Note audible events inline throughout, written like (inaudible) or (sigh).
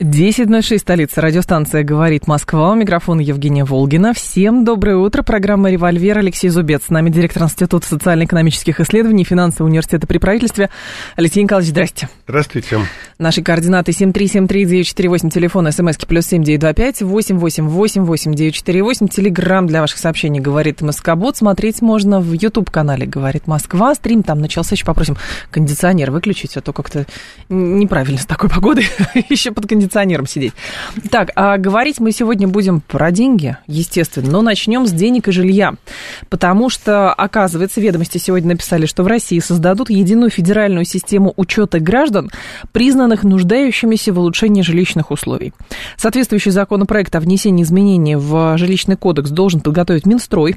10.06, столица. Радиостанция «Говорит Москва». У микрофона Евгения Волгина. Всем доброе утро. Программа «Револьвер». Алексей Зубец. С нами директор Института социально-экономических исследований Финансового университета при правительстве. Алексей Николаевич, здрасте. Здравствуйте. Наши координаты 7373948, телефон, смски плюс 7925 8888948, телеграмм для ваших сообщений «Говорит Москобот». Смотреть можно в YouTube-канале «Говорит Москва». Стрим там начался. Еще попросим кондиционер выключить, а то как-то неправильно с такой погодой. (laughs) Еще под кондиционером кондиционером сидеть. Так, а говорить мы сегодня будем про деньги, естественно, но начнем с денег и жилья. Потому что, оказывается, ведомости сегодня написали, что в России создадут единую федеральную систему учета граждан, признанных нуждающимися в улучшении жилищных условий. Соответствующий законопроект о внесении изменений в жилищный кодекс должен подготовить Минстрой.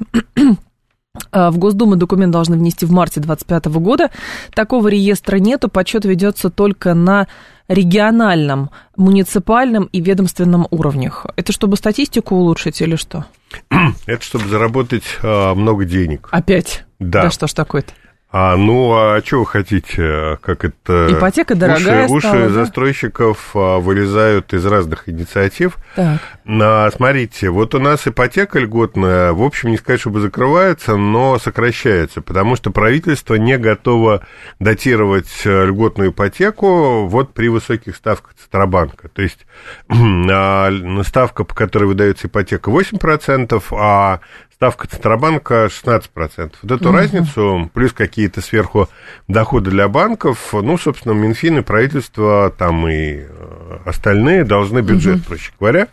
А, в Госдуму документ должны внести в марте 2025 года. Такого реестра нету, подсчет ведется только на региональном, муниципальном и ведомственном уровнях. Это чтобы статистику улучшить или что? (clears throat) Это чтобы заработать а, много денег. Опять? Да. Да что ж такое-то? А, ну, а что вы хотите? Как это... Ипотека дорогая Уши, стала, уши да? застройщиков а, вылезают из разных инициатив. Так. А, смотрите, вот у нас ипотека льготная, в общем, не сказать, чтобы закрывается, но сокращается, потому что правительство не готово датировать э, льготную ипотеку вот при высоких ставках Центробанка. То есть (clears throat) а, ставка, по которой выдается ипотека, 8%, а ставка Центробанка 16%. Вот эту Мгм. разницу, плюс какие-то сверху доходы для банков, ну, собственно, Минфин и правительство, там и э, остальные должны бюджет, проще говоря,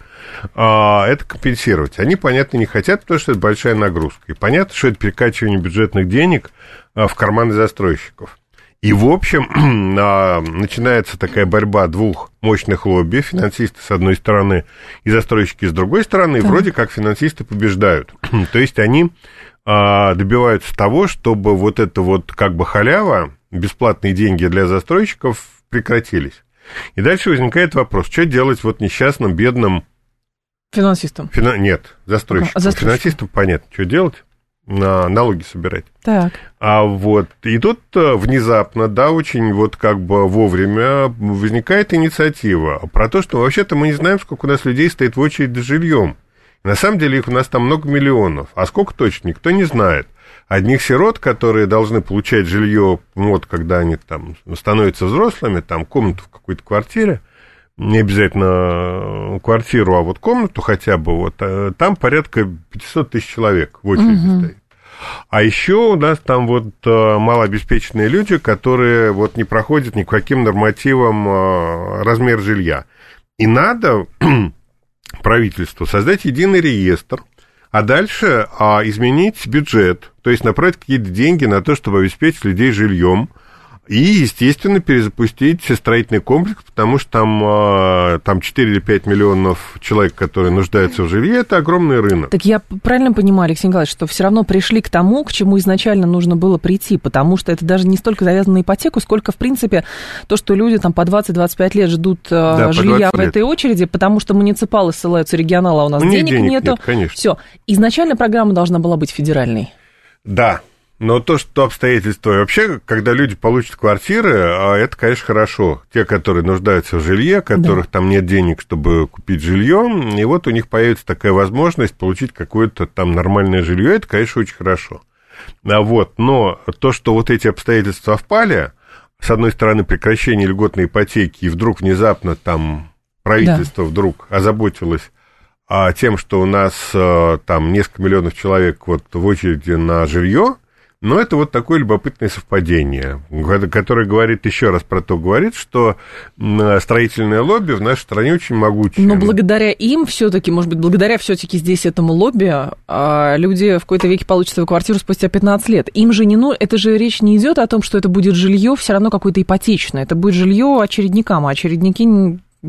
а, это компенсировать. Они, понятно, не хотят, потому что это большая нагрузка. И понятно, что это перекачивание бюджетных денег а, в карманы застройщиков. И, в общем, (clears throat) а, начинается такая борьба двух мощных лобби, финансисты с одной стороны и застройщики с другой стороны, и вроде как финансисты побеждают. (clears throat) То есть они а, добиваются того, чтобы вот это вот как бы халява, бесплатные деньги для застройщиков прекратились. И дальше возникает вопрос, что делать вот несчастным, бедным, Финансистам. фина... нет, застройщикам. А, застройщикам. Финансистам понятно, что делать, налоги собирать. Так. А вот, и тут э, внезапно, да, очень вот как бы вовремя возникает инициатива про то, что вообще-то мы не знаем, сколько у нас людей стоит в очередь за жильем. На самом деле их у нас там много миллионов, а сколько точно, никто не знает. Одних сирот, которые должны получать жилье, вот когда они там становятся взрослыми, там комнату в какой-то квартире, не обязательно квартиру, а вот комнату хотя бы, вот э, там порядка 500 тысяч человек в очереди стоит. А еще у нас там вот э, малообеспеченные люди, которые вот не проходят ни к каким нормативам э, размер жилья. И надо (clears throat) правительству создать единый реестр, а дальше а, изменить бюджет, то есть направить какие-то деньги на то, чтобы обеспечить людей жильем, и, естественно, перезапустить строительный комплекс, потому что там, а, там 4 или 5 миллионов человек, которые нуждаются в жилье, это огромный рынок. Так я правильно понимаю, Алексей Николаевич, что все равно пришли к тому, к чему изначально нужно было прийти, потому что это даже не столько завязано на ипотеку, сколько, в принципе, то, что люди там по 20-25 лет ждут э, Да, жилья 20 в лет. этой очереди, потому что муниципалы ссылаются регионалы, а у нас У денег, денег нету. нет, конечно. Все. Изначально программа должна была быть федеральной. Да, но то, что обстоятельства... и Вообще, когда люди получат квартиры, а, это, конечно, хорошо. Те, которые нуждаются в жилье, которых там нет денег, чтобы купить жилье, и вот у них появится такая возможность получить какое-то там нормальное жилье, это, конечно, очень хорошо. А вот, но то, что вот эти обстоятельства совпали, с одной стороны, прекращение льготной ипотеки, и вдруг внезапно там правительство вдруг озаботилось а, тем, что у нас а, там несколько миллионов человек вот в очереди на жилье, но это вот такое любопытное совпадение, ко- которое говорит еще раз про то, говорит, что строительное лобби в нашей стране очень могучее. Но благодаря им все-таки, может быть, благодаря все-таки здесь этому лобби, а, люди в какой-то веке получат свою квартиру спустя 15 лет. Им же не ну, это же речь не идет о том, что это будет жилье все равно какое-то ипотечное. Это будет жилье очередникам, а очередники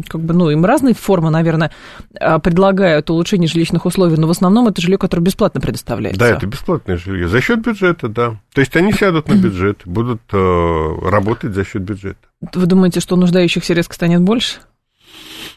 как бы, ну, им разные формы, наверное, а, предлагают улучшение жилищных условий, но в основном это жилье, которое бесплатно предоставляется. Да, это бесплатное жилье. За счет бюджета, да. То есть они сядут на бюджет, будут э, работать за счет бюджета. Вы думаете, что нуждающихся резко станет больше?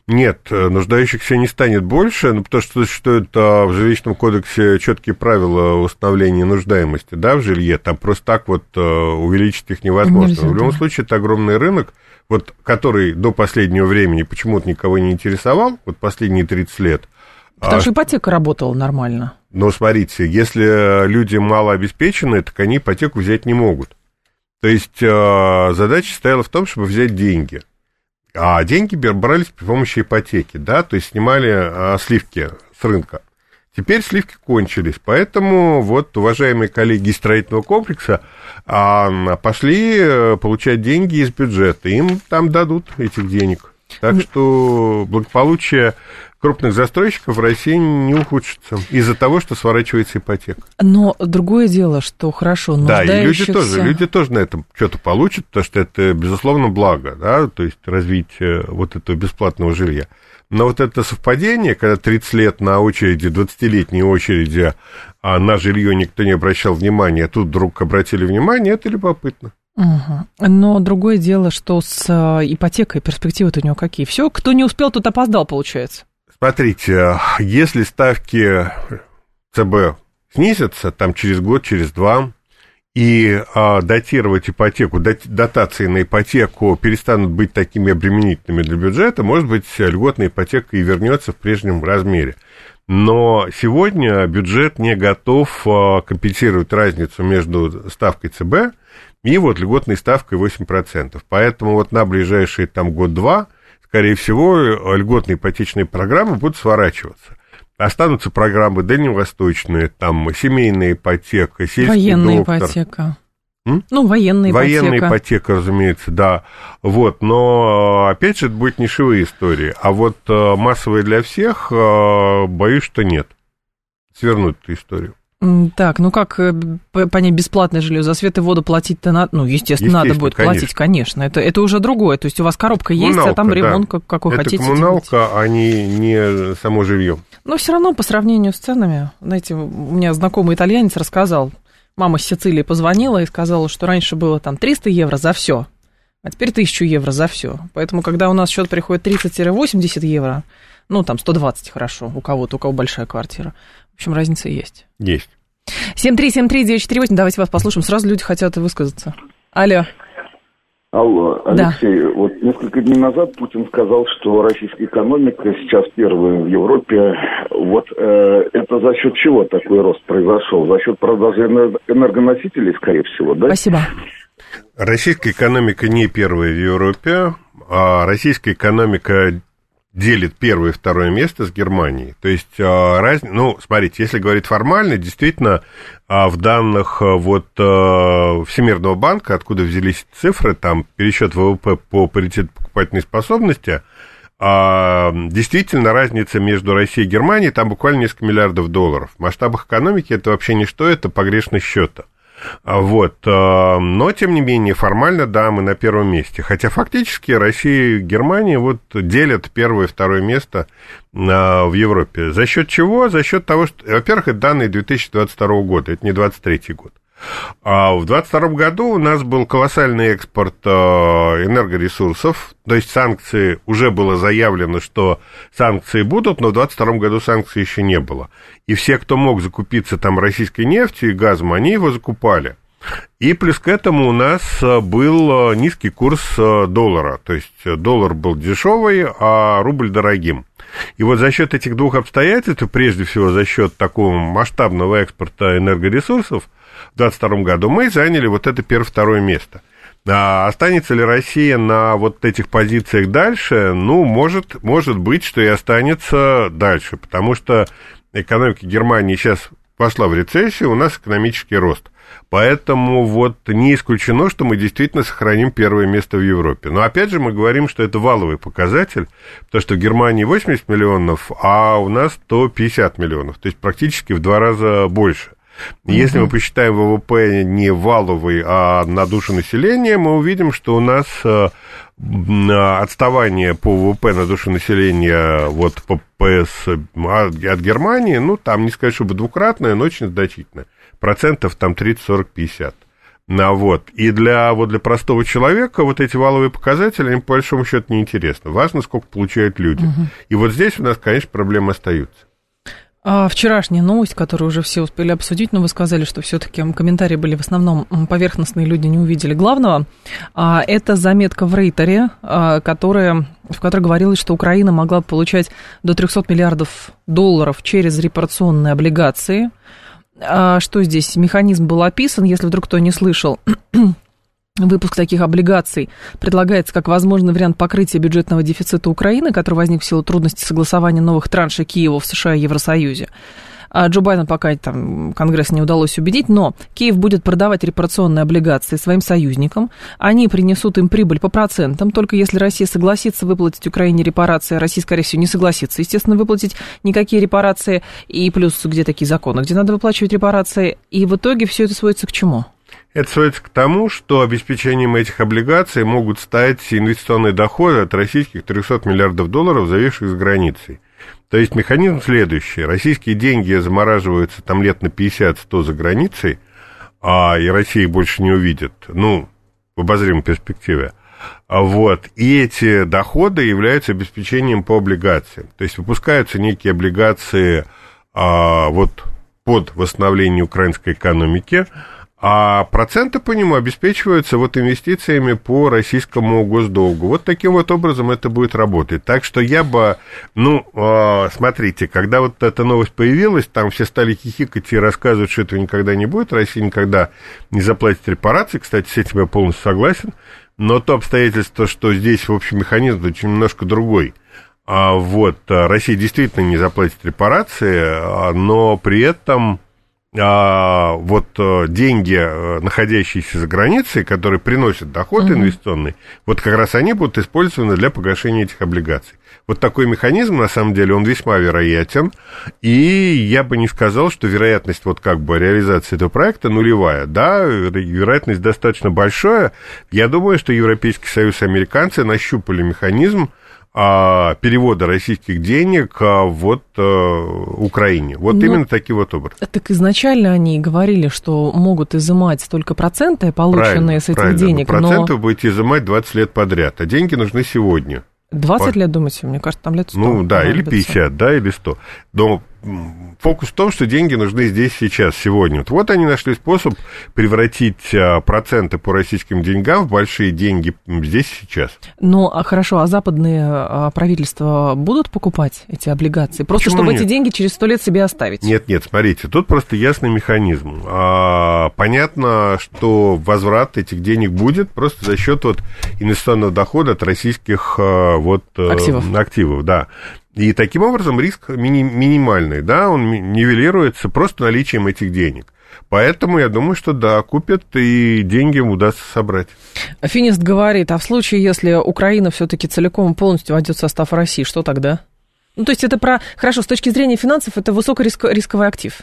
Нет, э, нуждающихся не станет больше, ну, потому что существуют в жилищном кодексе четкие правила установления нуждаемости да, в жилье. Там просто так вот э, увеличить их невозможно. Нельзя, в любом да. случае, это огромный рынок, вот, который до последнего времени почему-то никого не интересовал, вот последние 30 лет. Потому а, что ипотека работала нормально. Но смотрите, если люди малообеспечены, так они ипотеку взять не могут. То есть э, задача стояла в том, чтобы взять деньги – а деньги брались при помощи ипотеки, да, то есть снимали а, сливки с рынка. Теперь сливки кончились, поэтому вот уважаемые коллеги из строительного комплекса а, пошли э, получать деньги из бюджета, им там дадут этих денег. Так что благополучие крупных застройщиков в России не ухудшится из-за того, что сворачивается ипотека. Но другое дело, что хорошо, Да, и люди тоже, люди тоже на этом что-то получат, потому что это, безусловно, благо, да, то есть развитие вот этого бесплатного жилья. Но вот это совпадение, когда 30 лет на очереди, 20-летней очереди, а на жилье никто не обращал внимания, а тут вдруг обратили внимание, это любопытно. Угу. Но другое дело, что с э, ипотекой перспективы-то у него какие? Все, кто не успел, тот опоздал, получается. Смотрите, если ставки ЦБ снизятся там через год, через два, и а, датировать ипотеку, дат, дотации на ипотеку перестанут быть такими обременительными для бюджета, может быть, льготная ипотека и вернется в прежнем размере. Но сегодня бюджет не готов а, компенсировать разницу между ставкой ЦБ и вот льготной ставкой 8%. Поэтому вот на ближайшие там год-два скорее всего, льготные ипотечные программы будут сворачиваться. Останутся программы дальневосточные, там семейная ипотека, сельский Военная доктор. ипотека. М? Ну, военная ипотека. Военная ипотека, разумеется, да. Вот, но, опять же, это будет нишевые истории. А вот э, массовые для всех, э, боюсь, что нет. Свернуть эту историю. Так, ну как э, понять бесплатное жилье? За свет и воду платить-то надо, ну, естественно, естественно надо будет конечно. платить, конечно. Это, это уже другое. То есть у вас коробка есть, а там ремонт да. как, какой это хотите. Это коммуналка, делать. а не, не само жилье. Но все равно по сравнению с ценами, знаете, у меня знакомый итальянец рассказал, мама с Сицилии позвонила и сказала, что раньше было там 300 евро за все, а теперь 1000 евро за все. Поэтому, когда у нас счет приходит 30-80 евро, ну, там 120 хорошо у кого-то, у кого большая квартира. В общем, разница есть. Есть. 7373948, давайте вас послушаем. Сразу люди хотят высказаться. Алло. Алло, Алексей, да. вот несколько дней назад Путин сказал, что российская экономика сейчас первая в Европе. Вот э, это за счет чего такой рост произошел? За счет продажи энергоносителей, скорее всего, да? Спасибо. Российская экономика не первая в Европе, а российская экономика делит первое и второе место с Германией. То есть, а, раз, ну, смотрите, если говорить формально, действительно, а, в данных а, вот Всемирного банка, откуда взялись цифры, там пересчет ВВП по паритету покупательной способности, действительно разница между Россией и Германией там буквально несколько миллиардов долларов. В масштабах экономики это вообще ничто, это погрешность счета. А, вот. А, но, тем не менее, формально, да, мы на первом месте. Хотя фактически Россия и Германия вот делят первое и второе место а, в Европе. За счет чего? За счет того, что, во-первых, это данные 2022 года, это не 2023 год. А в 2022 году у нас был колоссальный экспорт э, энергоресурсов, то есть санкции, уже было заявлено, что санкции будут, но в 2022 году санкций еще не было. И все, кто мог закупиться там российской нефтью и газом, они его закупали. И плюс к этому у нас э, был э, низкий курс доллара, то есть доллар был дешевый, а рубль дорогим. И вот за счет этих двух обстоятельств, прежде всего за счет такого масштабного экспорта энергоресурсов, в 2022 году, мы заняли вот это первое-второе место. А останется ли Россия на вот этих позициях дальше? Ну, может, может быть, что и останется дальше, потому что экономика Германии сейчас пошла в рецессию, у нас экономический рост. Поэтому вот не исключено, что мы действительно сохраним первое место в Европе. Но опять же мы говорим, что это валовый показатель, потому что в Германии 80 миллионов, а у нас 150 миллионов, то есть практически в два раза больше. Если мы посчитаем ВВП не валовый, а на душу населения, мы увидим, что у нас э, отставание по ВВП на душу населения вот по ПС а, от Германии, ну, там не сказать, чтобы двукратное, но очень значительное. Процентов там 30, 40, 50. Ну, вот. И для, вот для простого человека вот эти валовые показатели, им по большому счету неинтересно. Важно, сколько получают люди. Угу. И вот здесь у нас, конечно, проблемы остаются. А вчерашняя новость, которую уже все успели обсудить, но вы сказали, что все-таки комментарии были в основном поверхностные, люди не увидели главного. А, это заметка в Рейтере, а, которая, в которой говорилось, что Украина могла получать до 300 миллиардов долларов через репарационные облигации. А, что здесь? Механизм был описан, если вдруг кто не слышал. Выпуск таких облигаций предлагается как возможный вариант покрытия бюджетного дефицита Украины, который возник в силу трудностей согласования новых траншей Киева в США и Евросоюзе. А Джо Байден пока там Конгресс не удалось убедить, но Киев будет продавать репарационные облигации своим союзникам. Они принесут им прибыль по процентам, только если Россия согласится выплатить Украине репарации, Россия, скорее всего, не согласится, естественно, выплатить никакие репарации, и плюс где такие законы, где надо выплачивать репарации, и в итоге все это сводится к чему? Это сводится к тому, что обеспечением этих облигаций могут стать инвестиционные доходы от российских 300 миллиардов долларов, зависших за границей. То есть механизм следующий. Российские деньги замораживаются там лет на 50-100 за границей, а и России больше не увидят, ну, в обозримой перспективе. А вот. И эти доходы являются обеспечением по облигациям. То есть выпускаются некие облигации а, вот, под восстановление украинской экономики, а проценты по нему обеспечиваются вот инвестициями по российскому госдолгу. Вот таким вот образом это будет работать. Так что я бы, ну, а, смотрите, когда вот эта новость появилась, там все стали хихикать и рассказывать, что этого никогда не будет, Россия никогда не заплатит репарации. Кстати, с этим я полностью согласен. Но то обстоятельство, что здесь, в общем, механизм очень немножко другой. А вот Россия действительно не заплатит репарации, а, но при этом а, вот э, деньги, э, находящиеся за границей, которые приносят доход uh-huh. инвестиционный, вот как раз они будут использованы для погашения этих облигаций. Вот такой механизм, на самом деле, он весьма вероятен, и я бы не сказал, что вероятность вот как бы реализации этого проекта нулевая. Да, вероятность достаточно большая. Я думаю, что Европейский Союз и американцы нащупали механизм, перевода российских денег а, вот а, Украине. Вот ну, именно такие вот образы. Так изначально они говорили, что могут изымать только проценты, полученные правильно, с этих правильно. денег. Проценты но... будете изымать 20 лет подряд, а деньги нужны сегодня. 20 По... лет, думаете? Мне кажется, там лет 100. Ну, да, или 50, да, или 100. Но фокус в том, что деньги нужны здесь, сейчас, сегодня. Вот они нашли способ превратить а, проценты по российским деньгам в большие деньги здесь, сейчас. Ну, а хорошо, а западные а, правительства будут покупать эти облигации? Просто Почему чтобы нет? эти деньги через сто лет себе оставить? Нет, нет, смотрите, тут просто ясный механизм. А, понятно, что возврат этих денег будет просто за счет вот инвестиционного дохода от российских а, вот, э, активов. активов да. И таким образом риск мини- минимальный, да, он нивелируется просто наличием этих денег. Поэтому я думаю, что да, купят и деньги удастся собрать. Финист говорит, а в случае, если Украина все-таки целиком и полностью войдет в состав России, что тогда? Ну, то есть это про... Хорошо, с точки зрения финансов, это высокорисковый актив.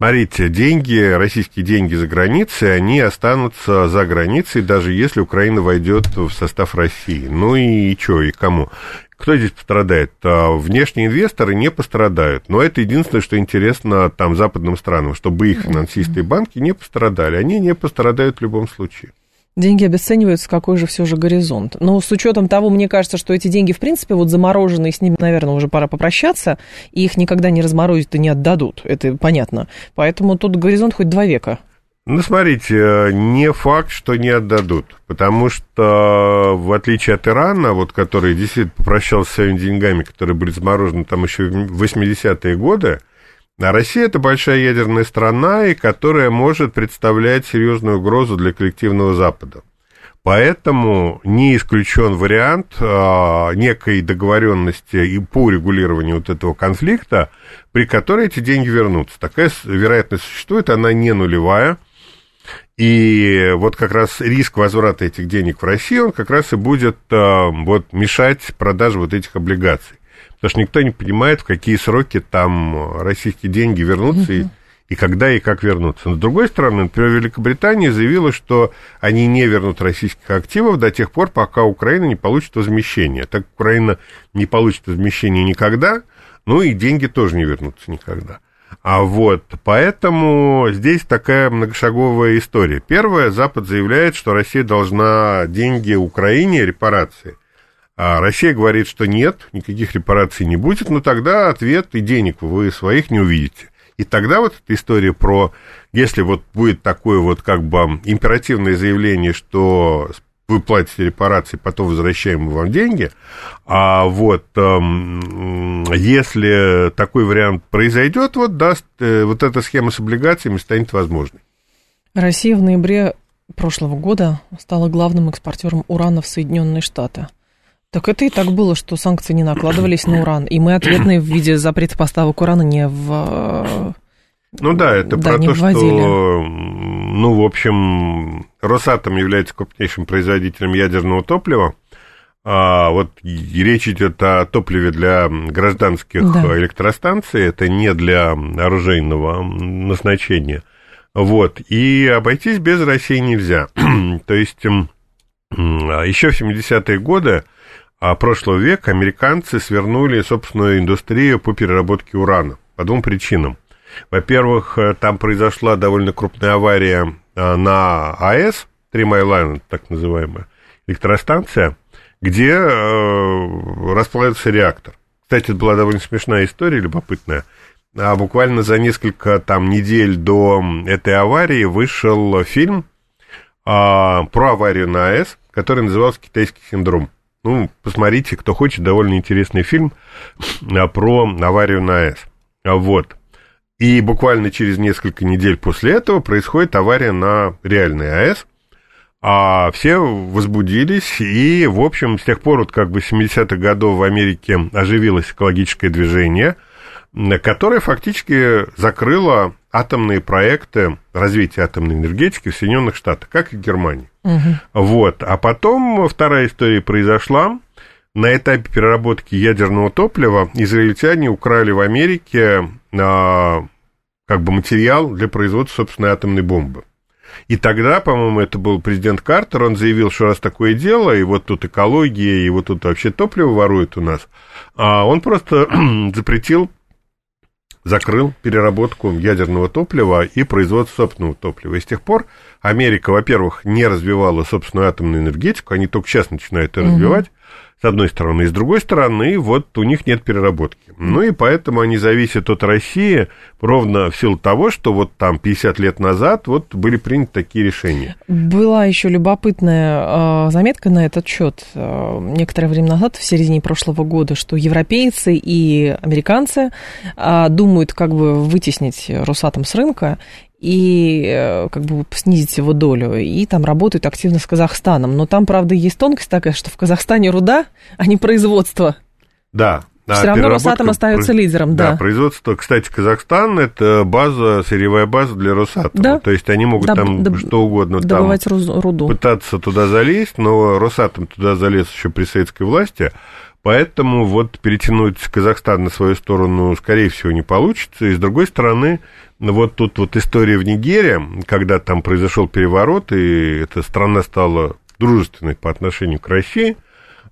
Смотрите, деньги, российские деньги за границей, они останутся за границей, даже если Украина войдет в состав России. Ну и, и что, и кому? Кто здесь пострадает? А, внешние инвесторы не пострадают. Но это единственное, что интересно там западным странам, чтобы их финансисты и банки не пострадали. Они не пострадают в любом случае. Деньги обесцениваются, какой же все же горизонт. Но с учетом того, мне кажется, что эти деньги, в принципе, вот замороженные, с ними, наверное, уже пора попрощаться, и их никогда не разморозят и не отдадут, это понятно. Поэтому тут горизонт хоть два века. Ну, смотрите, не факт, что не отдадут, потому что, в отличие от Ирана, вот, который действительно попрощался с своими деньгами, которые были заморожены там еще в 80-е годы, а Россия это большая ядерная страна, и которая может представлять серьезную угрозу для коллективного Запада. Поэтому не исключен вариант а, некой договоренности и по регулированию вот этого конфликта, при которой эти деньги вернутся. Такая вероятность существует, она не нулевая. И вот как раз риск возврата этих денег в Россию, он как раз и будет а, вот, мешать продаже вот этих облигаций. Потому что никто не понимает, в какие сроки там российские деньги вернутся, и, и когда и как вернуться. Но, с другой стороны, например, Великобритания заявила, что они не вернут российских активов до тех пор, пока Украина не получит возмещение. Так Украина не получит возмещение никогда, ну и деньги тоже не вернутся никогда. А вот, поэтому здесь такая многошаговая история. Первое, Запад заявляет, что Россия должна деньги Украине, репарации. А Россия говорит, что нет, никаких репараций не будет, но тогда ответ и денег вы своих не увидите. И тогда вот эта история про, если вот будет такое вот как бы императивное заявление, что вы платите репарации, потом возвращаем вам деньги. А вот эм, если такой вариант произойдет, вот даст, э, вот эта схема с облигациями станет возможной. Россия в ноябре прошлого года стала главным экспортером урана в Соединенные Штаты. Так это и так было, что санкции не накладывались на уран, и мы ответные в виде запрета поставок урана не в... Ну да, это да, про то, вводили. что, ну, в общем, Росатом является крупнейшим производителем ядерного топлива. А вот речь идет о топливе для гражданских да. электростанций, это не для оружейного назначения. Вот, и обойтись без России нельзя. (clears throat) То есть еще в 70-е годы а прошлого века американцы свернули собственную индустрию по переработке урана по двум причинам. Во-первых, э, там произошла довольно крупная авария э, на АЭС, Три Mile так называемая, электростанция, где э, расплавился реактор. Кстати, это была довольно смешная история, любопытная. А буквально за несколько там недель до этой аварии вышел фильм а, про аварию на АЭС, который назывался «Китайский синдром». Ну, посмотрите, кто хочет, довольно интересный фильм а, про аварию на АЭС. А вот. И буквально через несколько недель после этого происходит авария на реальной АЭС. А все возбудились, и, в общем, с тех пор, вот как бы 70-х годов в Америке оживилось экологическое движение, которое фактически закрыло атомные проекты развития атомной энергетики в Соединенных Штатах, как и в Германии. Угу. Вот. А потом вторая история произошла. На этапе переработки ядерного топлива израильтяне украли в Америке а, как бы материал для производства собственной атомной бомбы. И тогда, по-моему, это был президент Картер, он заявил, что раз такое дело, и вот тут экология, и вот тут вообще топливо воруют у нас, а он просто (clears throat) запретил закрыл переработку ядерного топлива и производство собственного топлива. И с тех пор Америка, во-первых, не развивала собственную атомную энергетику, они только сейчас начинают ее угу. развивать, с одной стороны. И с другой стороны, вот у них нет переработки. Ну и поэтому они зависят от России ровно в силу того, что вот там 50 лет назад вот были приняты такие решения. Была еще любопытная э, заметка на этот счет э, некоторое время назад, в середине прошлого года, что европейцы и американцы э, думают как бы вытеснить Росатом с рынка и э, как бы снизить его долю. И там работают активно с Казахстаном. Но там, правда, есть тонкость такая, что в Казахстане руда, а не производство. Да. Все равно Росатом остается лидером, да. Да, производство, кстати, Казахстан это база, сырьевая база для Росатома. Да. То есть они могут Доб- там доб- что угодно добывать там руду. пытаться туда залезть, но Росатом туда залез еще при советской власти. Поэтому вот перетянуть Казахстан на свою сторону, скорее всего, не получится. И с другой стороны, вот тут вот история в Нигерии, когда там произошел переворот, и эта страна стала дружественной по отношению к России,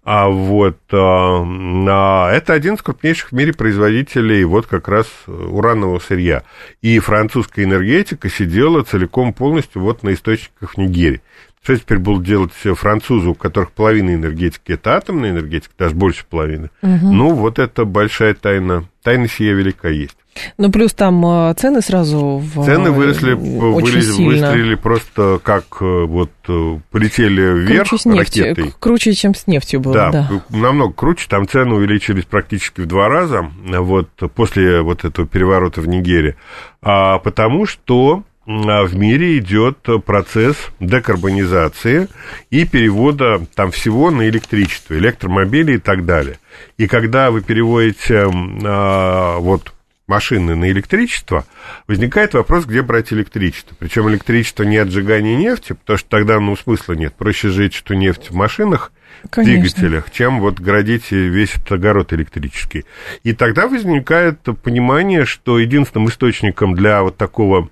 а вот а, это один из крупнейших в мире производителей вот как раз уранового сырья. И французская энергетика сидела целиком полностью вот на источниках в Нигерии. Что теперь будут делать французы, у которых половина энергетики это атомная энергетика, даже больше половины? Угу. Ну, вот это большая тайна. Тайна сия велика есть. Ну, плюс там э, цены сразу в... Цены выросли, вылез, выстрелили просто как э, вот э, полетели вверх круче с нефтью, ракетой. Круче, чем с нефтью было, да, да. намного круче. Там цены увеличились практически в два раза вот после вот этого переворота в Нигерии. А, потому что в мире идет процесс декарбонизации и перевода там всего на электричество, электромобили и так далее. И когда вы переводите а, вот машины на электричество, возникает вопрос, где брать электричество. Причем электричество не от сжигания нефти, потому что тогда ну, смысла нет. Проще сжечь эту нефть в машинах, Конечно. двигателях, чем вот градить весь этот огород электрический. И тогда возникает понимание, что единственным источником для вот такого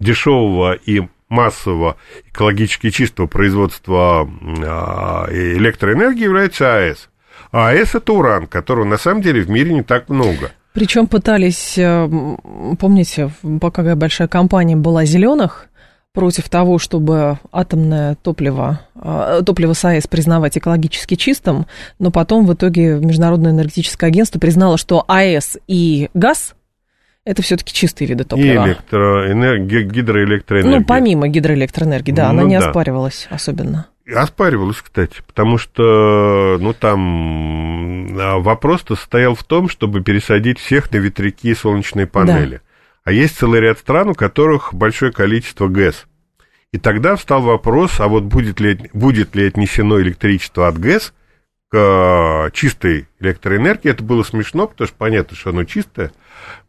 дешевого и массового экологически чистого производства а, электроэнергии является АЭС. А АЭС это уран, которого на самом деле в мире не так много. Причем пытались, э, помните, какая большая компания была зеленых, против того, чтобы атомное топливо, а, топливо с АЭС признавать экологически чистым, но потом в итоге Международное энергетическое агентство признало, что АЭС и газ это все-таки чистые виды топлива. И электроэнергия, гидроэлектроэнергия. Ну, помимо гидроэлектроэнергии, да, ну, она не да. оспаривалась особенно. Оспаривалась, кстати, потому что, ну, там а, вопрос-то состоял в том, чтобы пересадить всех на ветряки и солнечные панели. Да. А есть целый ряд стран, у которых большое количество ГЭС. И тогда встал вопрос, а вот будет ли, будет ли отнесено электричество от ГЭС к э, чистой электроэнергии. Это было смешно, потому что понятно, что оно чистое,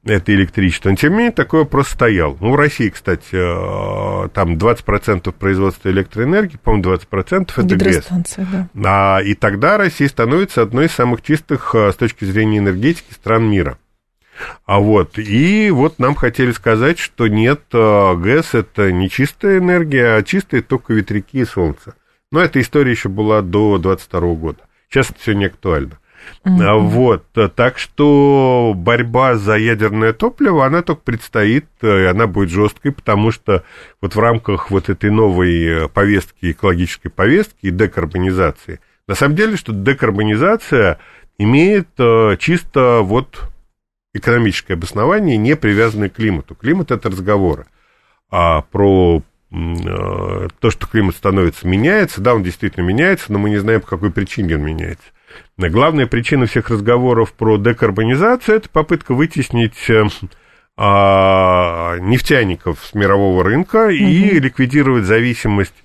это электричество. Но, тем не менее, такой вопрос стоял. Ну, в России, кстати, э, там 20% производства электроэнергии, по-моему, 20% это ГЭС. Да. А, и тогда Россия становится одной из самых чистых э, с точки зрения энергетики стран мира. А вот, и вот нам хотели сказать, что нет, э, ГЭС это не чистая энергия, а чистые только ветряки и солнце. Но эта история еще была до 22 года. Сейчас это все не актуально. Mm-hmm. Вот, так что борьба за ядерное топливо, она только предстоит, э, и она будет жесткой, потому что вот в рамках вот этой новой э, повестки, экологической повестки и декарбонизации, на самом деле, что декарбонизация имеет чисто вот экономическое обоснование, не привязанное к климату. Климат – это разговоры. А про э, то, что климат становится, меняется, да, он действительно меняется, но мы не знаем, по какой причине он меняется. Главная причина всех разговоров про декарбонизацию – это попытка вытеснить э, а, нефтяников с мирового рынка угу. и ликвидировать зависимость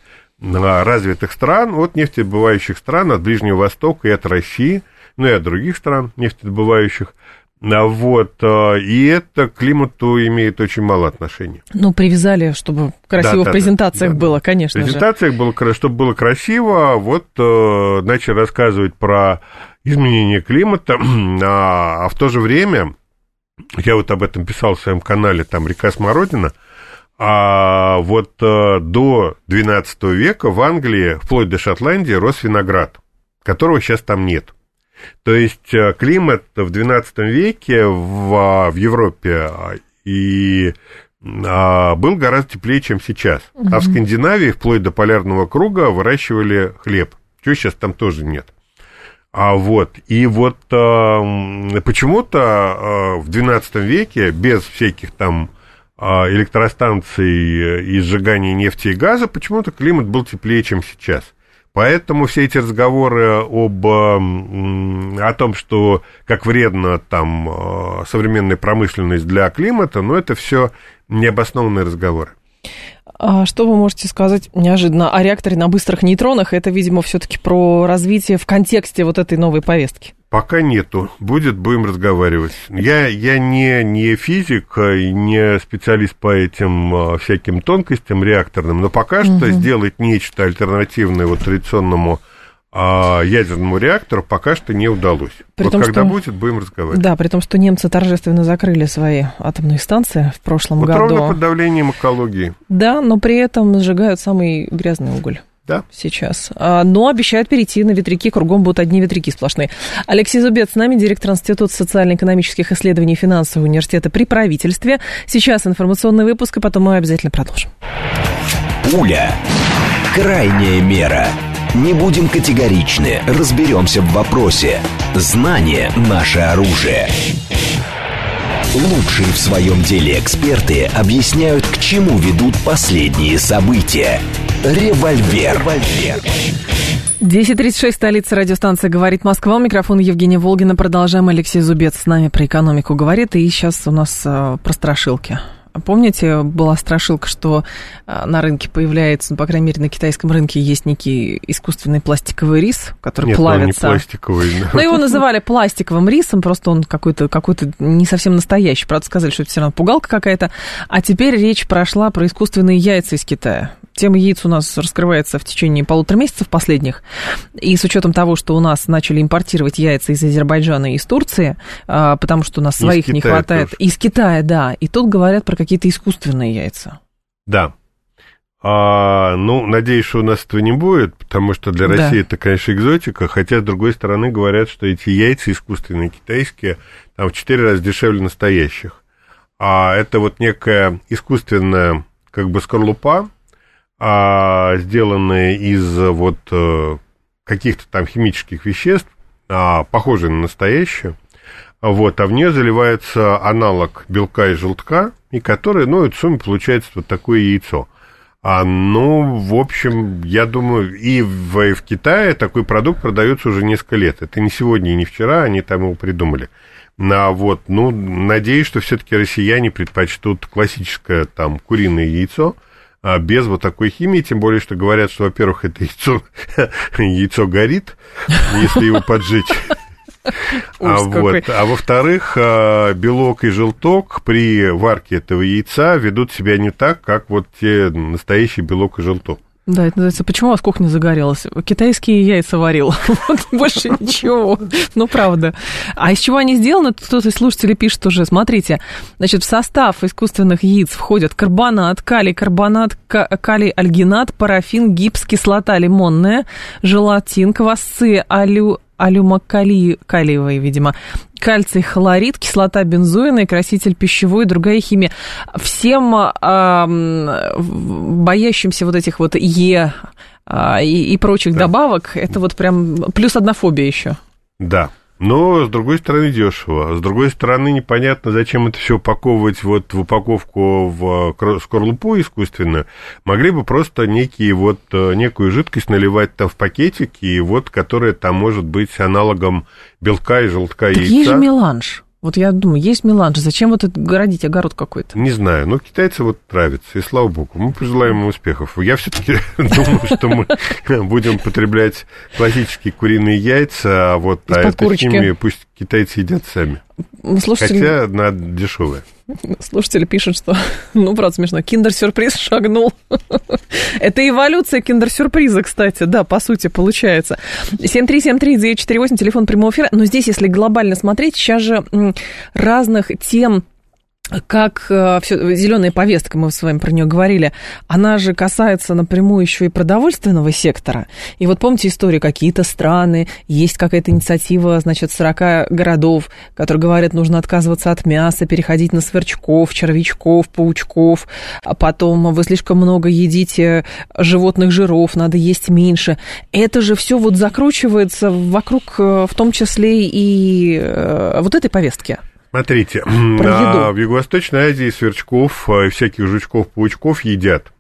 развитых стран от нефтедобывающих стран, от Ближнего Востока и от России, ну и от других стран нефтедобывающих – вот, а, и это к климату имеет очень мало отношения. Ну, привязали, чтобы красиво да, в презентациях да, было, конечно В презентациях же. было, чтобы было красиво, а вот э, начали рассказывать про изменение климата, (clears throat) а, а в то же время, я вот об этом писал в своем канале, там «Река Смородина», а вот э, до XII века в Англии, вплоть до Шотландии, рос виноград, которого сейчас там нет. То есть э, климат в XII веке в, а, в Европе а, и а, был гораздо теплее, чем сейчас. Угу. А в Скандинавии вплоть до полярного круга выращивали хлеб. Чего сейчас там тоже нет. А вот, и вот а, почему-то а, в XII веке без всяких там а, электростанций и сжигания нефти и газа, почему-то климат был теплее, чем сейчас. Поэтому все эти разговоры об, о том, что как вредна там э, современная промышленность для климата, ну, это все необоснованные разговоры. А что вы можете сказать неожиданно о реакторе на быстрых нейтронах? Это, видимо, все-таки про развитие в контексте вот этой новой повестки. Пока нету. Будет, будем разговаривать. Я, я не, не физик и не специалист по этим а, всяким тонкостям реакторным, но пока угу. что сделать нечто альтернативное вот традиционному а ядерному реактору пока что не удалось. При вот том, когда что... будет, будем разговаривать. Да, при том, что немцы торжественно закрыли свои атомные станции в прошлом вот году. Ровно под давлением экологии. Да, но при этом сжигают самый грязный уголь да. сейчас. А, но обещают перейти на ветряки, кругом будут одни ветряки сплошные. Алексей Зубец с нами, директор Института социально-экономических исследований финансового университета при правительстве. Сейчас информационный выпуск, и потом мы обязательно продолжим. Пуля. Крайняя мера. Не будем категоричны, разберемся в вопросе. Знание – наше оружие. Лучшие в своем деле эксперты объясняют, к чему ведут последние события – Револьвер. Револьвер. 10.36, столица радиостанции «Говорит Москва». У микрофона Евгения Волгина. Продолжаем. Алексей Зубец с нами про экономику говорит. И сейчас у нас э, про страшилки. Помните, была страшилка, что а, на рынке появляется, ну, по крайней мере, на китайском рынке есть некий искусственный пластиковый рис, который Нет, плавится. Он не пластиковый. Но ну, его называли пластиковым рисом, просто он какой-то какой не совсем настоящий. Правда, сказали, что это все равно пугалка какая-то. А теперь речь прошла про искусственные яйца из Китая. Тема яиц у нас раскрывается в течение полутора месяцев последних. И с учетом того, что у нас начали импортировать яйца из Азербайджана и из Турции, а, потому что у нас своих не хватает. Тоже. Из Китая, да. И тут говорят про какие-то искусственные яйца. Да. А, ну, надеюсь, что у нас этого не будет, потому что для России да. это, конечно, экзотика. Хотя, с другой стороны, говорят, что эти яйца искусственные, китайские, там в четыре раза дешевле настоящих. А это вот некая искусственная, как бы, скорлупа, а, сделанные из вот э, каких-то там химических веществ, а, похожие на настоящие. Вот, а в нее заливается аналог белка и желтка, и который, ну, и в сумме получается вот такое яйцо. А, ну, в общем, я думаю, и в, и в Китае такой продукт продается уже несколько лет. Это не сегодня и не вчера, они там его придумали. А вот, ну, надеюсь, что все-таки россияне предпочтут классическое там куриное яйцо, а без вот такой химии, тем более, что говорят, что, во-первых, это яйцо, (laughs) яйцо горит, если его поджечь. (laughs) А, вот. а во-вторых, а, белок и желток при варке этого яйца ведут себя не так, как вот те настоящий белок и желток. Да, это называется «Почему у вас кухня загорелась?» Китайские яйца варил. вот больше ничего. Ну, правда. А из чего они сделаны? Кто-то из слушателей пишет уже. Смотрите, значит, в состав искусственных яиц входят карбонат, калий, карбонат, калий, альгинат, парафин, гипс, кислота лимонная, желатин, квасцы, алю, алюмокалий, калиевой, видимо, кальций, хлорид, кислота бензоина, краситель пищевой и другая химия. Всем э, боящимся вот этих вот Е э, и, и прочих да. добавок, это вот прям плюс одна фобия еще. Да, но, с другой стороны, дешево. С другой стороны, непонятно, зачем это все упаковывать вот в упаковку в скорлупу искусственную. Могли бы просто некие вот, э, некую жидкость наливать там в пакетики, и вот, которая там может быть аналогом белка и желтка так яйца. есть же меланж. Вот я думаю, есть меланж, зачем вот это городить огород какой-то? Не знаю, но китайцы вот нравится, и слава богу. Мы пожелаем им успехов. Я все-таки (laughs) думаю, что мы будем потреблять классические куриные яйца, а вот а эту химию пусть китайцы едят сами. Слушатели... Хотя она дешевая. Слушатели пишут, что, (laughs) ну, правда, смешно, киндер-сюрприз шагнул. (laughs) Это эволюция киндер-сюрприза, кстати, да, по сути, получается. 7373948, телефон прямого эфира. Но здесь, если глобально смотреть, сейчас же разных тем как э, все, зеленая повестка, мы с вами про нее говорили, она же касается напрямую еще и продовольственного сектора. И вот помните историю, какие-то страны, есть какая-то инициатива, значит, 40 городов, которые говорят, нужно отказываться от мяса, переходить на сверчков, червячков, паучков, а потом вы слишком много едите животных жиров, надо есть меньше. Это же все вот закручивается вокруг, э, в том числе и э, вот этой повестки. Смотрите, на, в Юго-Восточной Азии сверчков и всяких жучков-паучков едят.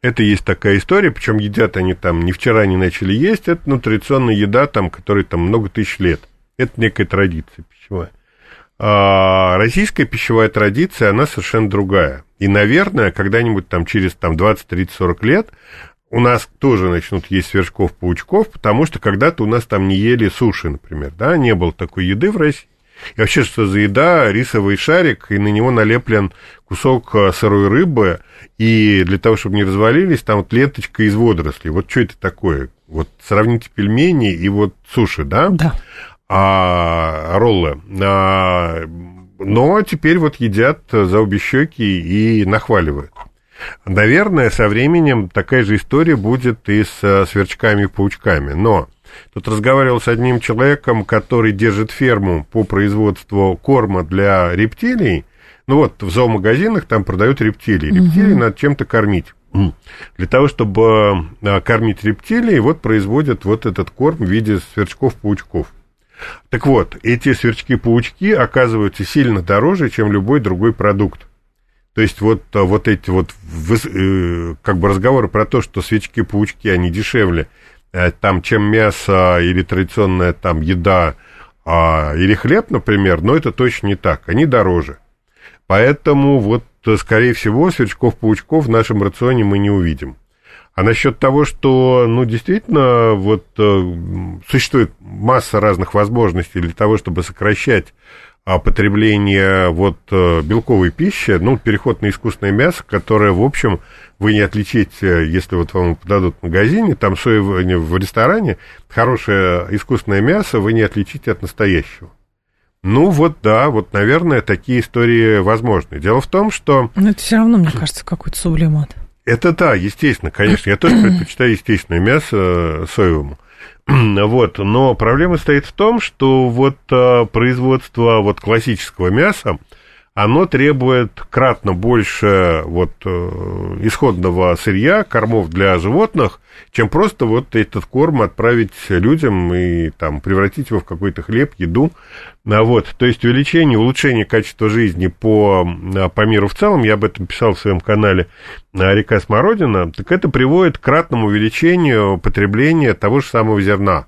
Это есть такая история, причем едят они там не вчера не начали есть, это ну, традиционная еда, там, которой там много тысяч лет. Это некая традиция пищевая. А российская пищевая традиция, она совершенно другая. И, наверное, когда-нибудь там через там, 20, 30, 40 лет у нас тоже начнут есть сверчков-паучков, потому что когда-то у нас там не ели суши, например, да, не было такой еды в России. И вообще, что за еда? Рисовый шарик, и на него налеплен кусок э, сырой рыбы, и для того, чтобы не развалились, там вот ленточка из водорослей. Вот что это такое? Вот сравните пельмени и вот суши, да? Да. А, роллы. А, но теперь вот едят за обе щеки и нахваливают. Наверное, со временем такая же история будет и с сверчками и паучками. Но Тут разговаривал с одним человеком, который держит ферму по производству корма для рептилий. Ну вот, в зоомагазинах там продают рептилии. Рептилии угу. надо чем-то кормить. Для того, чтобы а, кормить рептилии, вот производят вот этот корм в виде сверчков-паучков. Так вот, эти сверчки-паучки оказываются сильно дороже, чем любой другой продукт. То есть вот, а, вот эти вот э, как бы разговоры про то, что свечки-паучки, они дешевле, Э, там, чем мясо или традиционная там еда а, или хлеб, например, но это точно не так, они дороже. Поэтому вот, скорее всего, сверчков-паучков в нашем рационе мы не увидим. А насчет того, что, ну, действительно, вот э, существует масса разных возможностей для того, чтобы сокращать а, потребление вот э, белковой пищи, ну, переход на искусственное мясо, которое, в общем, вы не отличите, если вот вам подадут в магазине, там соевое, в ресторане, хорошее искусственное мясо вы не отличите от настоящего. Ну вот да, вот, наверное, такие истории возможны. Дело в том, что... Но это все равно, мне кажется, какой-то сублимат. Это да, естественно, конечно. Я тоже предпочитаю естественное мясо э, соевому. (clears throat) Вот, но проблема стоит в том, что вот э, производство вот классического мяса, оно требует кратно больше вот э, исходного сырья, кормов для животных, чем просто вот этот корм отправить людям и там превратить его в какой-то хлеб, еду. А вот, то есть увеличение, улучшение качества жизни по, по миру в целом, я об этом писал в своем канале «Река Смородина», так это приводит к кратному увеличению потребления того же самого зерна.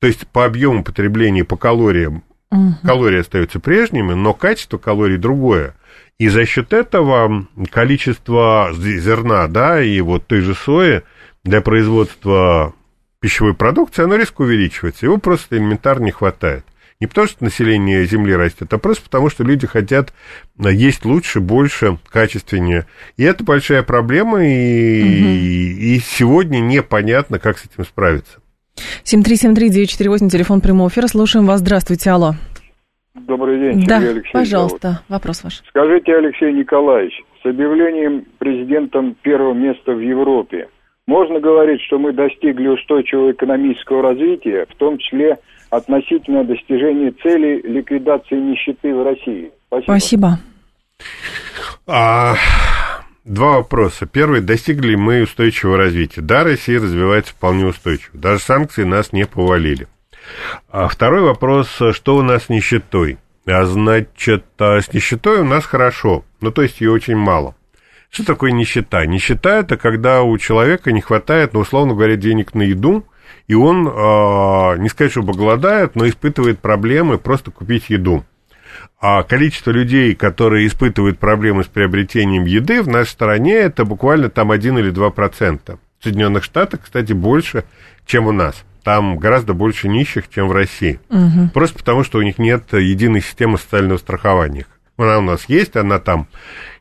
То есть по объему потребления, по калориям Угу. Калории остаются прежними, но качество калорий другое. И за счет этого количество зерна, да, и вот той же сои для производства пищевой продукции, оно резко увеличивается. Его просто элементарно не хватает. Не потому, что население Земли растет, а просто потому, что люди хотят есть лучше, больше, качественнее. И это большая проблема, и, угу. и, и сегодня непонятно, как с этим справиться. 7373948, телефон прямого эфира. Слушаем вас. Здравствуйте, алло. Добрый день, да, Сергей Алексеевич. пожалуйста, зовут. вопрос ваш. Скажите, Алексей Николаевич, с объявлением президентом первого места в Европе, можно говорить, что мы достигли устойчивого экономического развития, в том числе относительно достижения цели ликвидации нищеты в России? Спасибо. Спасибо. А, Два вопроса. Первый, достигли ли мы устойчивого развития? Да, Россия развивается вполне устойчиво. Даже санкции нас не повалили. А второй вопрос, что у нас с нищетой? А значит, а с нищетой у нас хорошо, ну то есть ее очень мало. Что такое нищета? Нищета это когда у человека не хватает, ну условно говоря, денег на еду, и он, э, не сказать, чтобы голодает, но испытывает проблемы просто купить еду а количество людей, которые испытывают проблемы с приобретением еды в нашей стране, это буквально там 1 или 2 процента. В Соединенных Штатах, кстати, больше, чем у нас. Там гораздо больше нищих, чем в России. Угу. Просто потому, что у них нет единой системы социального страхования. Она у нас есть, она там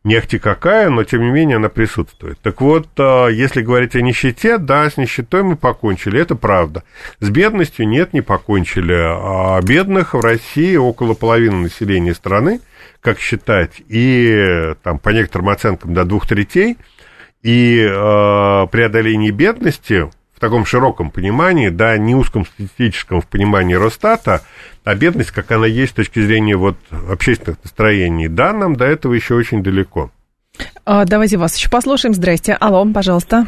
нефти какая, но тем не менее она присутствует. Так вот, а, если говорить о нищете, да, с нищетой мы покончили, это правда. С бедностью нет, не покончили. А бедных в России около половины населения страны, как считать, и там по некоторым оценкам до двух третей, и э, преодоление бедности таком широком понимании, да, не узком статистическом в понимании Росстата, а бедность, как она есть с точки зрения вот общественных настроений, да, нам до этого еще очень далеко. А, давайте вас еще послушаем. Здрасте. Алло, пожалуйста.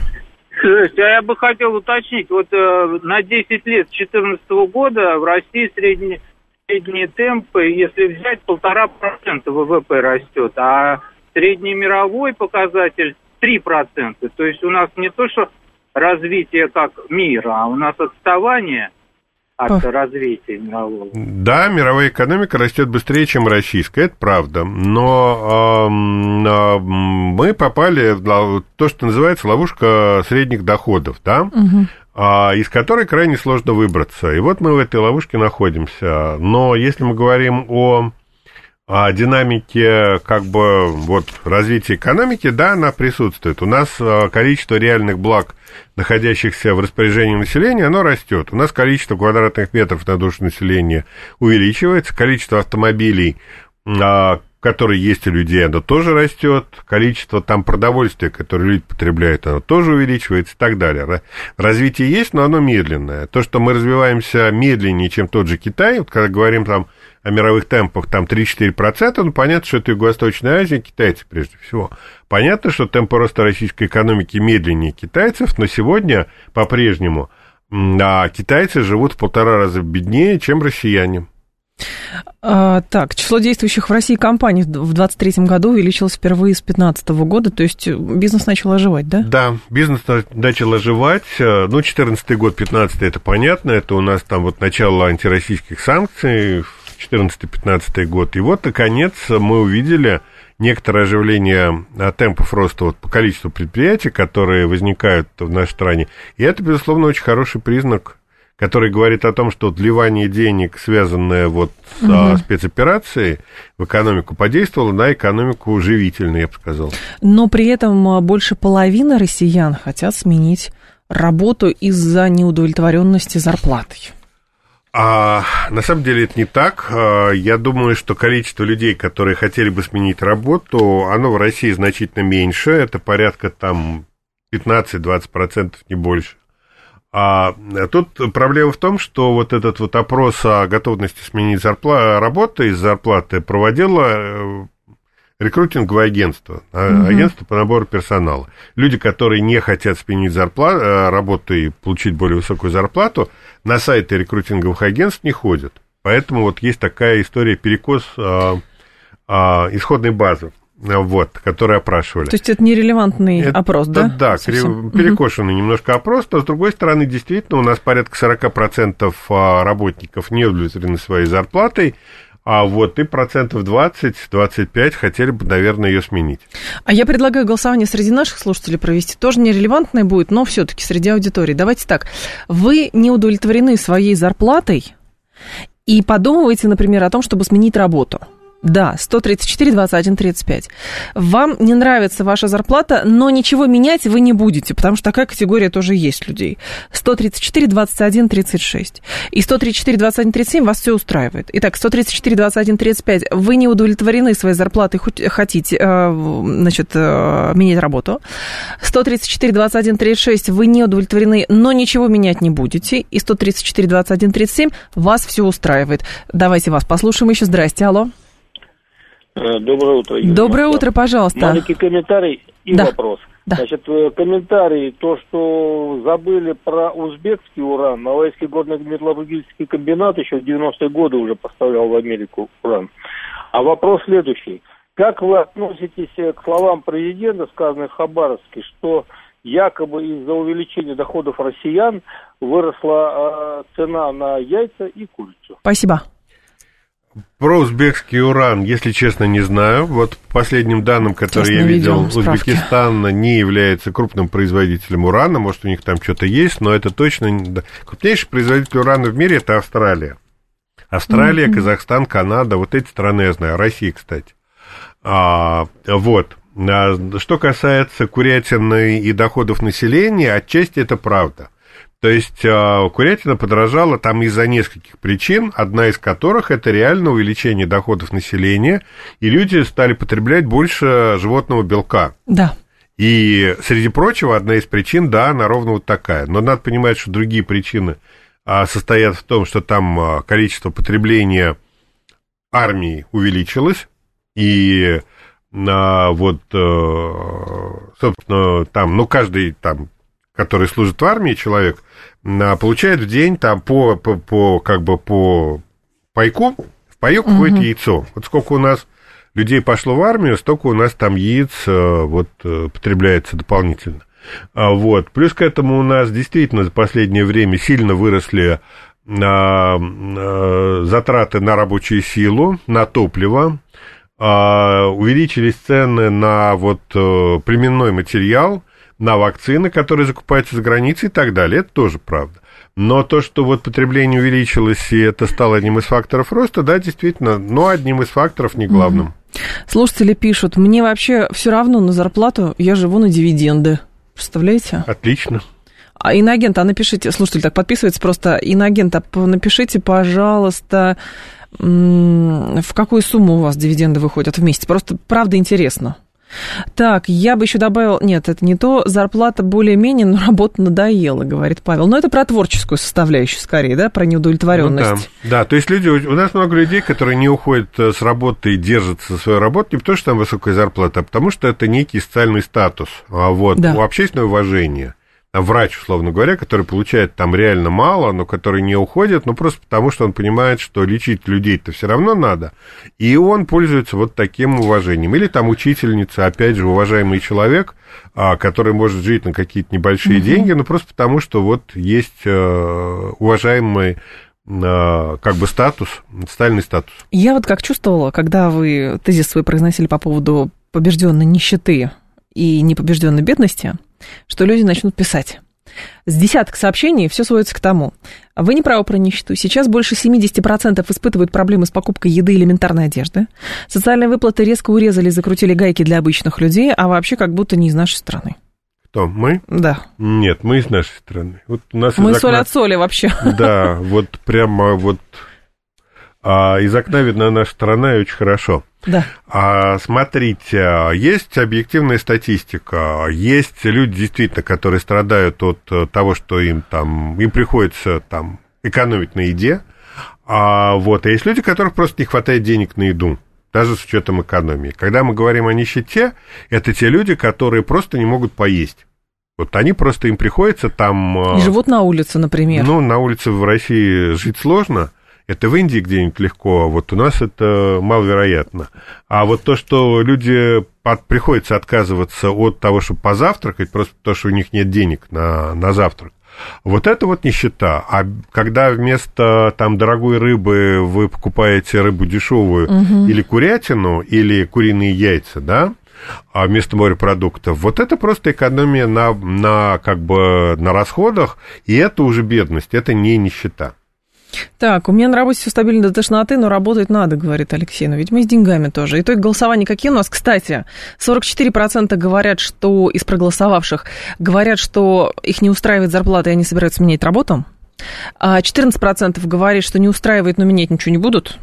Слушайте, а я бы хотел уточнить, вот э, на 10 лет 2014 года в России средние, средние темпы, если взять, полтора процента ВВП растет, а средний мировой показатель 3 процента. То есть у нас не то, что развитие как мира, а у нас отставание – от развития мирового. Да, мировая экономика растет быстрее, чем российская, это правда. Но э, мы попали в то, что называется ловушка средних доходов, да, угу. из которой крайне сложно выбраться. И вот мы в этой ловушке находимся. Но если мы говорим о о динамике как бы вот развития экономики, да, она присутствует. У нас а, количество реальных благ, находящихся в распоряжении населения, оно растет. У нас количество квадратных метров на душу населения увеличивается, количество автомобилей, а, которые есть у людей, оно тоже растет, количество там продовольствия, которое люди потребляют, оно тоже увеличивается и так далее. Развитие есть, но оно медленное. То, что мы развиваемся медленнее, чем тот же Китай, вот когда говорим там о мировых темпах там 3-4%, ну, понятно, что это Юго-Восточная Азия, китайцы прежде всего. Понятно, что темпы роста российской экономики медленнее китайцев, но сегодня по-прежнему а китайцы живут в полтора раза беднее, чем россияне. А, так, число действующих в России компаний в 2023 году увеличилось впервые с 2015 года, то есть бизнес начал оживать, да? Да, бизнес начал оживать. Ну, 2014 год, 2015 это понятно, это у нас там вот начало антироссийских санкций, 14-15 год. И вот, наконец, мы увидели некоторое оживление а, темпов роста вот, по количеству предприятий, которые возникают в нашей стране. И это, безусловно, очень хороший признак который говорит о том, что вливание денег, связанное вот с угу. спецоперацией, в экономику подействовало на экономику живительную, я бы сказал. Но при этом а, больше половины россиян хотят сменить работу из-за неудовлетворенности зарплатой. А на самом деле это не так. А, я думаю, что количество людей, которые хотели бы сменить работу, оно в России значительно меньше. Это порядка там 15-20%, не больше. А тут проблема в том, что вот этот вот опрос о готовности сменить зарплату, работу из зарплаты проводило э, рекрутинговое агентство, угу. агентство по набору персонала. Люди, которые не хотят сменить зарплату, э, работу и получить более высокую зарплату, на сайты рекрутинговых агентств не ходят. Поэтому вот есть такая история перекос а, а, исходной базы вот, которые опрашивали. То есть это нерелевантный это, опрос, да? Да, Совсем? перекошенный угу. немножко опрос, но с другой стороны, действительно, у нас порядка 40% а, работников не удовлетворены своей зарплатой, а вот и процентов 20-25 хотели бы, наверное, ее сменить. А я предлагаю голосование среди наших слушателей провести. Тоже нерелевантное будет, но все-таки среди аудитории. Давайте так. Вы не удовлетворены своей зарплатой и подумываете, например, о том, чтобы сменить работу – да, 134, 21, 35. Вам не нравится ваша зарплата, но ничего менять вы не будете, потому что такая категория тоже есть людей. 134, 21, 36. И 134, 21, 37 вас все устраивает. Итак, 134, 21, 35. Вы не удовлетворены своей зарплатой, хотите, э, значит, э, менять работу. 134, 21, 36. Вы не удовлетворены, но ничего менять не будете. И 134, 21, 37. Вас все устраивает. Давайте вас послушаем еще. Здрасте, алло. Э, доброе утро. Юрий Доброе Москва. утро, пожалуйста. Маленький комментарий и да. вопрос. Да. Значит, э, комментарий, то, что забыли про узбекский уран, Малайский горно-металлургический комбинат еще в 90-е годы уже поставлял в Америку уран. А вопрос следующий. Как вы относитесь к словам президента, сказанных в Хабаровске, что якобы из-за увеличения доходов россиян выросла э, цена на яйца и курицу? Спасибо. Про узбекский уран, если честно, не знаю. Вот по последним данным, которые я видел, Узбекистан не является крупным производителем урана. Может, у них там что-то есть, но это точно... Крупнейший производитель урана в мире – это Австралия. Австралия, mm-hmm. Казахстан, Канада, вот эти страны я знаю, Россия, кстати. А, вот. А, что касается курятины и доходов населения, отчасти это правда. То есть а, курятина подорожала там из-за нескольких причин, одна из которых это реально увеличение доходов населения, и люди стали потреблять больше животного белка. Да. И, среди прочего, одна из причин, да, она ровно вот такая. Но надо понимать, что другие причины а, состоят в том, что там а, количество потребления армии увеличилось, и вот, э, собственно, там, ну, каждый там который служит в армии человек, а, получает в день там по, по, по как бы по пайку, в угу. входит яйцо. Вот сколько у нас людей пошло в армию, столько у нас там яиц э, вот э, потребляется дополнительно. А, вот. Плюс к этому у нас действительно за последнее время сильно выросли а, затраты на рабочую силу, на топливо, увеличились цены на вот э, племенной материал, на вакцины, которые закупаются за границей и так далее. Это тоже правда. Но то, что вот потребление увеличилось, и это стало одним из факторов роста, да, действительно, но одним из факторов, не главным. Mm-hmm. Слушатели пишут, мне вообще все равно на зарплату, я живу на дивиденды. Представляете? Отлично. А иноагент, а напишите, слушатель так подписывается просто, иноагент, а напишите, пожалуйста, в какую сумму у вас дивиденды выходят в месяц? Просто правда интересно. Так, я бы еще добавил, нет, это не то, зарплата более-менее, но работа надоела, говорит Павел. Но это про творческую составляющую скорее, да, про неудовлетворенность. Ну, да. да, то есть люди, у нас много людей, которые не уходят э, с работы и держатся за свою работу не потому, что там высокая зарплата, а потому что это некий социальный статус, а вот, да. общественное уважение врач, условно говоря, который получает там реально мало, но который не уходит, ну, просто потому что он понимает, что лечить людей-то все равно надо, и он пользуется вот таким уважением. Или там учительница, опять же, уважаемый человек, а, который может жить на какие-то небольшие угу. деньги, ну, просто потому что вот есть э, уважаемый как бы статус, социальный статус. Я вот как чувствовала, когда вы тезис свой произносили по поводу побежденной нищеты и непобежденной бедности, что люди начнут писать. С десяток сообщений все сводится к тому. Вы не правы про нищету. Сейчас больше 70% испытывают проблемы с покупкой еды и элементарной одежды. Социальные выплаты резко урезали, закрутили гайки для обычных людей, а вообще как будто не из нашей страны. Кто, мы? Да. Нет, мы из нашей страны. Вот у нас мы соль окна... от соли вообще. Да, вот прямо вот а из окна видна наша страна и очень хорошо. Да. А, смотрите, есть объективная статистика, есть люди действительно, которые страдают от того, что им там им приходится там экономить на еде, а вот, а есть люди, которых просто не хватает денег на еду даже с учетом экономии. Когда мы говорим о нищете, это те люди, которые просто не могут поесть. Вот они просто им приходится там... И живут на улице, например. Ну, на улице в России жить сложно, это в Индии где-нибудь легко, а вот у нас это маловероятно. А вот то, что люди под, приходится отказываться от того, чтобы позавтракать, просто потому что у них нет денег на, на завтрак, вот это вот нищета. А когда вместо там дорогой рыбы вы покупаете рыбу дешевую угу. или курятину, или куриные яйца, да, а вместо морепродуктов. Вот это просто экономия на, на, как бы, на расходах, и это уже бедность, это не нищета. Так, у меня на работе все стабильно до тошноты, но работать надо, говорит Алексей. Но ведь мы с деньгами тоже. Итоги голосования какие у нас? Кстати, 44% говорят, что из проголосовавших говорят, что их не устраивает зарплата, и они собираются менять работу. А 14% говорит, что не устраивает, но менять ничего не будут.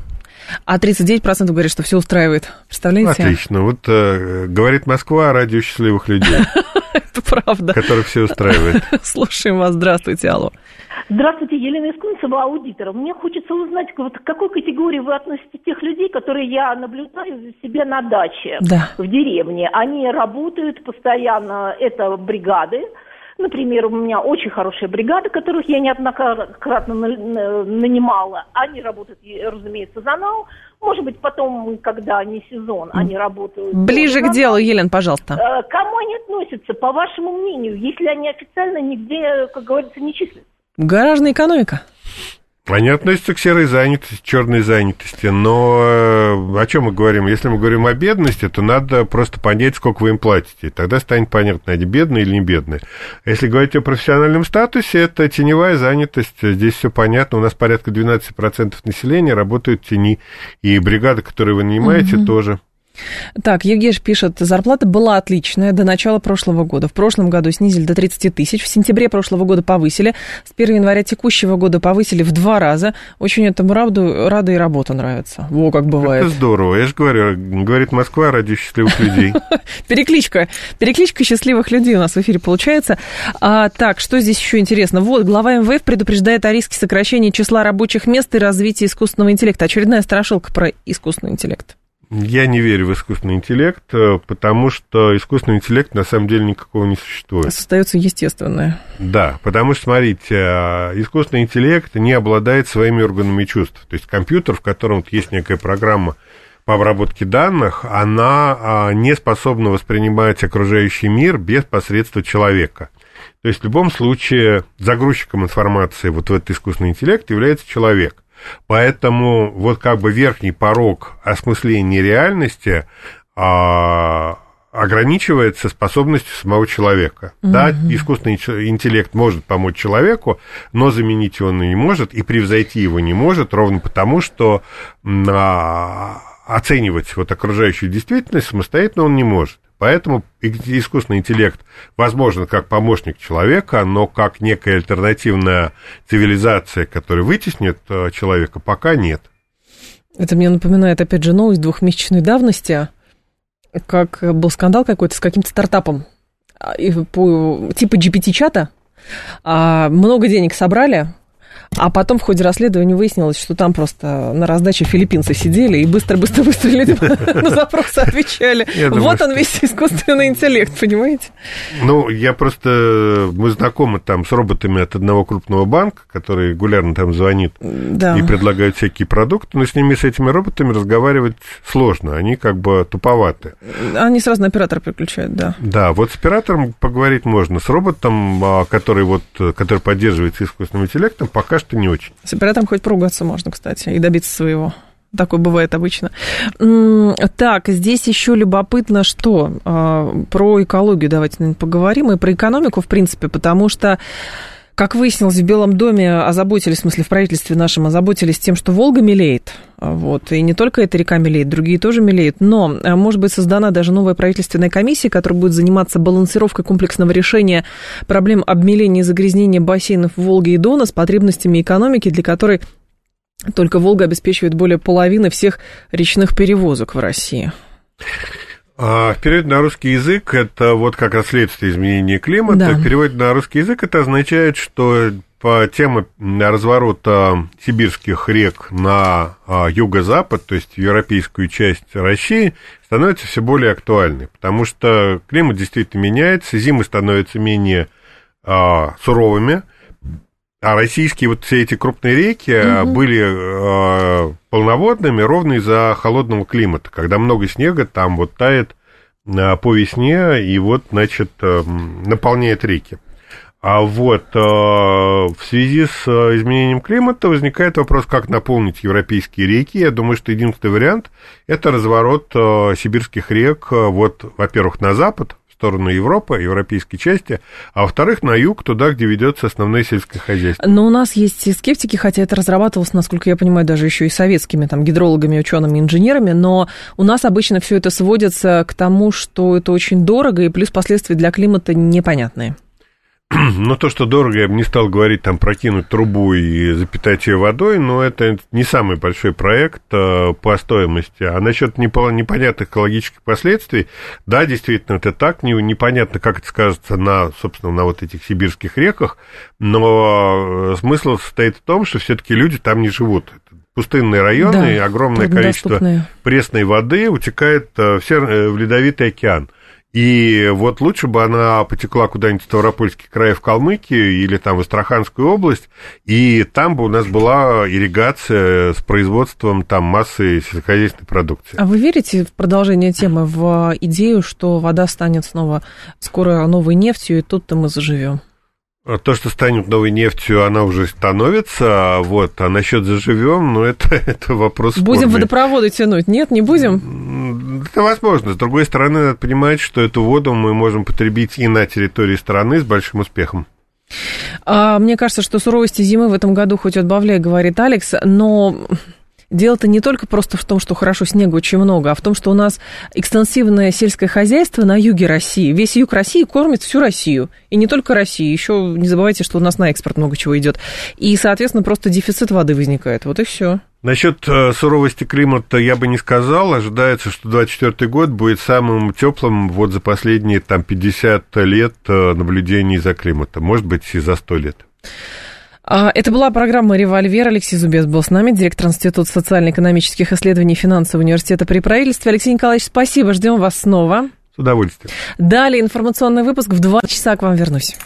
А 39% говорят, что все устраивает. Представляете? Отлично. Вот э, говорит Москва о радио счастливых людей. (laughs) (laughs) Это правда. Которых все устраивает. (laughs) Слушаем вас. Здравствуйте, алло. Здравствуйте, Елена Искунцева, аудитор. Мне хочется узнать, вот к какой категории вы относите тех людей, которые я наблюдаю себе на даче да. в деревне. Они работают постоянно, это бригады. Например, у меня очень хорошая бригада, которых я неоднократно нанимала. Они работают, разумеется, за нау. Может быть, потом, когда не сезон, они работают... Ближе к делу, Елена, пожалуйста. Э, кому они относятся, по вашему мнению, если они официально нигде, как говорится, не числятся? Гаражная экономика. Они относятся к серой занятости, черной занятости, но э, о чем мы говорим? Если мы говорим о бедности, то надо просто понять, сколько вы им платите. Тогда станет понятно, они бедные или не бедные. Если говорить о профессиональном статусе, это теневая занятость. Здесь все понятно. У нас порядка 12% населения работают в тени. И бригады, которые вы нанимаете, угу. тоже. Так, Евгеш пишет, зарплата была отличная до начала прошлого года. В прошлом году снизили до 30 тысяч, в сентябре прошлого года повысили, с 1 января текущего года повысили в два раза. Очень этому раду, рада и работа нравится. Во, как бывает. Это здорово, я же говорю, говорит Москва ради счастливых людей. (laughs) Перекличка, перекличка счастливых людей у нас в эфире получается. А, так, что здесь еще интересно? Вот, глава МВФ предупреждает о риске сокращения числа рабочих мест и развития искусственного интеллекта. Очередная страшилка про искусственный интеллект. Я не верю в искусственный интеллект, э, потому что искусственный интеллект на самом деле никакого не существует. Остается естественное. Да, потому что, смотрите, э, искусственный интеллект не обладает своими органами чувств. То есть компьютер, в котором есть некая программа по обработке данных, она а, не способна воспринимать окружающий мир без посредства человека. То есть в любом случае загрузчиком информации вот в этот искусственный интеллект является человек. Поэтому вот как бы верхний порог осмысления реальности а, ограничивается способностью самого человека. Угу. Да, искусственный интеллект может помочь человеку, но заменить его он не может и превзойти его не может, ровно потому, что а, оценивать вот окружающую действительность самостоятельно он не может. Поэтому искусственный интеллект возможен как помощник человека, но как некая альтернативная цивилизация, которая вытеснит э, человека, пока нет. Это мне напоминает, опять же, новость двухмесячной давности, как был скандал какой-то с каким-то стартапом а, типа GPT-чата. А, много денег собрали, а потом в ходе расследования выяснилось, что там просто на раздаче филиппинцы сидели и быстро-быстро-быстро люди (laughs) на запросы отвечали. Вот он весь искусственный интеллект, понимаете? Ну, я просто... Мы знакомы там с роботами от одного крупного банка, который регулярно там звонит и предлагают всякие продукты, но с ними, с этими роботами разговаривать сложно. Они как бы туповаты. Они сразу на оператора переключают, да. Да, вот с оператором поговорить можно. С роботом, а, который вот, который поддерживается искусственным интеллектом, пока что не очень. С оператором хоть поругаться можно, кстати, и добиться своего. Такое бывает обычно. Так, здесь еще любопытно, что а, про экологию давайте поговорим, и про экономику, в принципе, потому что как выяснилось, в Белом доме озаботились, в смысле в правительстве нашем, озаботились тем, что Волга мелеет. Вот. И не только эта река мелеет, другие тоже мелеют. Но а, может быть создана даже новая правительственная комиссия, которая будет заниматься балансировкой комплексного решения проблем обмеления и загрязнения бассейнов Волги и Дона с потребностями экономики, для которой только Волга обеспечивает более половины всех речных перевозок в России. А в переводе на русский язык это вот как раз следствие изменения климата. Да. В переводе на русский язык это означает, что по теме разворота сибирских рек на а, юго-запад, то есть европейскую часть России, становится все более актуальной, потому что климат действительно меняется, зимы становятся менее а, суровыми, а российские вот все эти крупные реки угу. были э, полноводными ровно из-за холодного климата. Когда много снега, там вот тает э, по весне и вот, значит, э, наполняет реки. А вот э, в связи с изменением климата возникает вопрос, как наполнить европейские реки. Я думаю, что единственный вариант – это разворот э, сибирских рек, вот, во-первых, на запад, сторону Европы, европейской части, а во-вторых, на юг, туда, где ведется основное сельское хозяйство. Но у нас есть скептики, хотя это разрабатывалось, насколько я понимаю, даже еще и советскими там, гидрологами, учеными, инженерами, но у нас обычно все это сводится к тому, что это очень дорого, и плюс последствия для климата непонятные. (clears throat) Но то, что дорого, я бы не стал говорить, там, прокинуть трубу и запитать ее водой, но это не самый большой проект э, по стоимости. А насчет непонятных экологических последствий, да, действительно, это так, не, непонятно, как это скажется на, собственно, на вот этих сибирских реках, но э, смысл состоит в том, что все-таки люди там не живут. Пустынные районы, да, огромное количество пресной воды утекает э, в Ледовитый океан. И вот лучше бы она потекла куда-нибудь в Ставропольский край, в Калмыкию или там в Астраханскую область, и там бы у нас была ирригация с производством там массы сельскохозяйственной продукции. А вы верите в продолжение темы, в идею, что вода станет снова скоро новой нефтью, и тут-то мы заживем? А то, что станет новой нефтью, она уже становится, а вот, а насчет заживем, ну, это, (laughs) это вопрос Будем спорный. водопроводы тянуть, нет, не будем? Это возможно. С другой стороны, надо понимать, что эту воду мы можем потребить и на территории страны с большим успехом. А, мне кажется, что суровости зимы в этом году хоть отбавляй, говорит Алекс, но Дело-то не только просто в том, что хорошо снега очень много, а в том, что у нас экстенсивное сельское хозяйство на юге России. Весь юг России кормит всю Россию. И не только Россию. Еще не забывайте, что у нас на экспорт много чего идет. И, соответственно, просто дефицит воды возникает. Вот и все. Насчет э, суровости климата я бы не сказал. Ожидается, что 2024 год будет самым теплым вот за последние там, 50 лет э, наблюдений за климатом. Может быть, и за 100 лет. А, это была программа «Револьвер». Алексей Зубец был с нами, директор Института социально-экономических исследований финансового университета при правительстве. Алексей Николаевич, спасибо, ждем вас снова. С удовольствием. Далее информационный выпуск в два часа к вам вернусь.